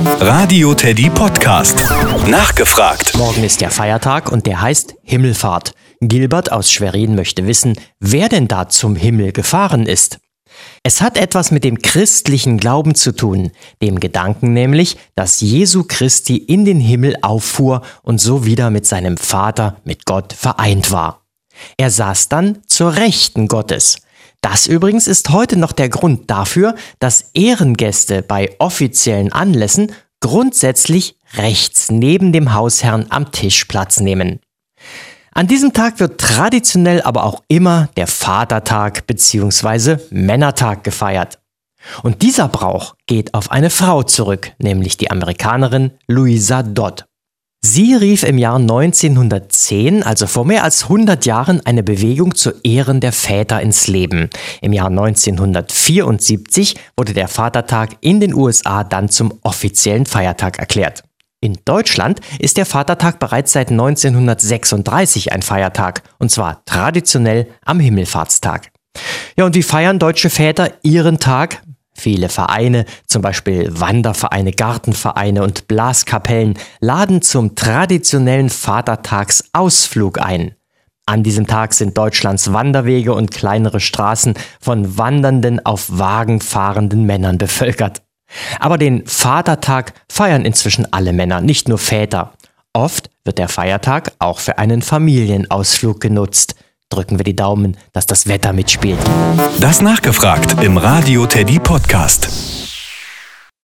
Radio Teddy Podcast. Nachgefragt. Morgen ist der Feiertag und der heißt Himmelfahrt. Gilbert aus Schwerin möchte wissen, wer denn da zum Himmel gefahren ist. Es hat etwas mit dem christlichen Glauben zu tun, dem Gedanken nämlich, dass Jesu Christi in den Himmel auffuhr und so wieder mit seinem Vater, mit Gott vereint war. Er saß dann zur Rechten Gottes. Das übrigens ist heute noch der Grund dafür, dass Ehrengäste bei offiziellen Anlässen grundsätzlich rechts neben dem Hausherrn am Tisch Platz nehmen. An diesem Tag wird traditionell aber auch immer der Vatertag bzw. Männertag gefeiert. Und dieser Brauch geht auf eine Frau zurück, nämlich die Amerikanerin Louisa Dodd. Sie rief im Jahr 1910, also vor mehr als 100 Jahren, eine Bewegung zu Ehren der Väter ins Leben. Im Jahr 1974 wurde der Vatertag in den USA dann zum offiziellen Feiertag erklärt. In Deutschland ist der Vatertag bereits seit 1936 ein Feiertag, und zwar traditionell am Himmelfahrtstag. Ja, und wie feiern deutsche Väter ihren Tag? Viele Vereine, zum Beispiel Wandervereine, Gartenvereine und Blaskapellen, laden zum traditionellen Vatertagsausflug ein. An diesem Tag sind Deutschlands Wanderwege und kleinere Straßen von wandernden, auf Wagen fahrenden Männern bevölkert. Aber den Vatertag feiern inzwischen alle Männer, nicht nur Väter. Oft wird der Feiertag auch für einen Familienausflug genutzt drücken wir die Daumen, dass das Wetter mitspielt. Das nachgefragt im Radio Teddy Podcast.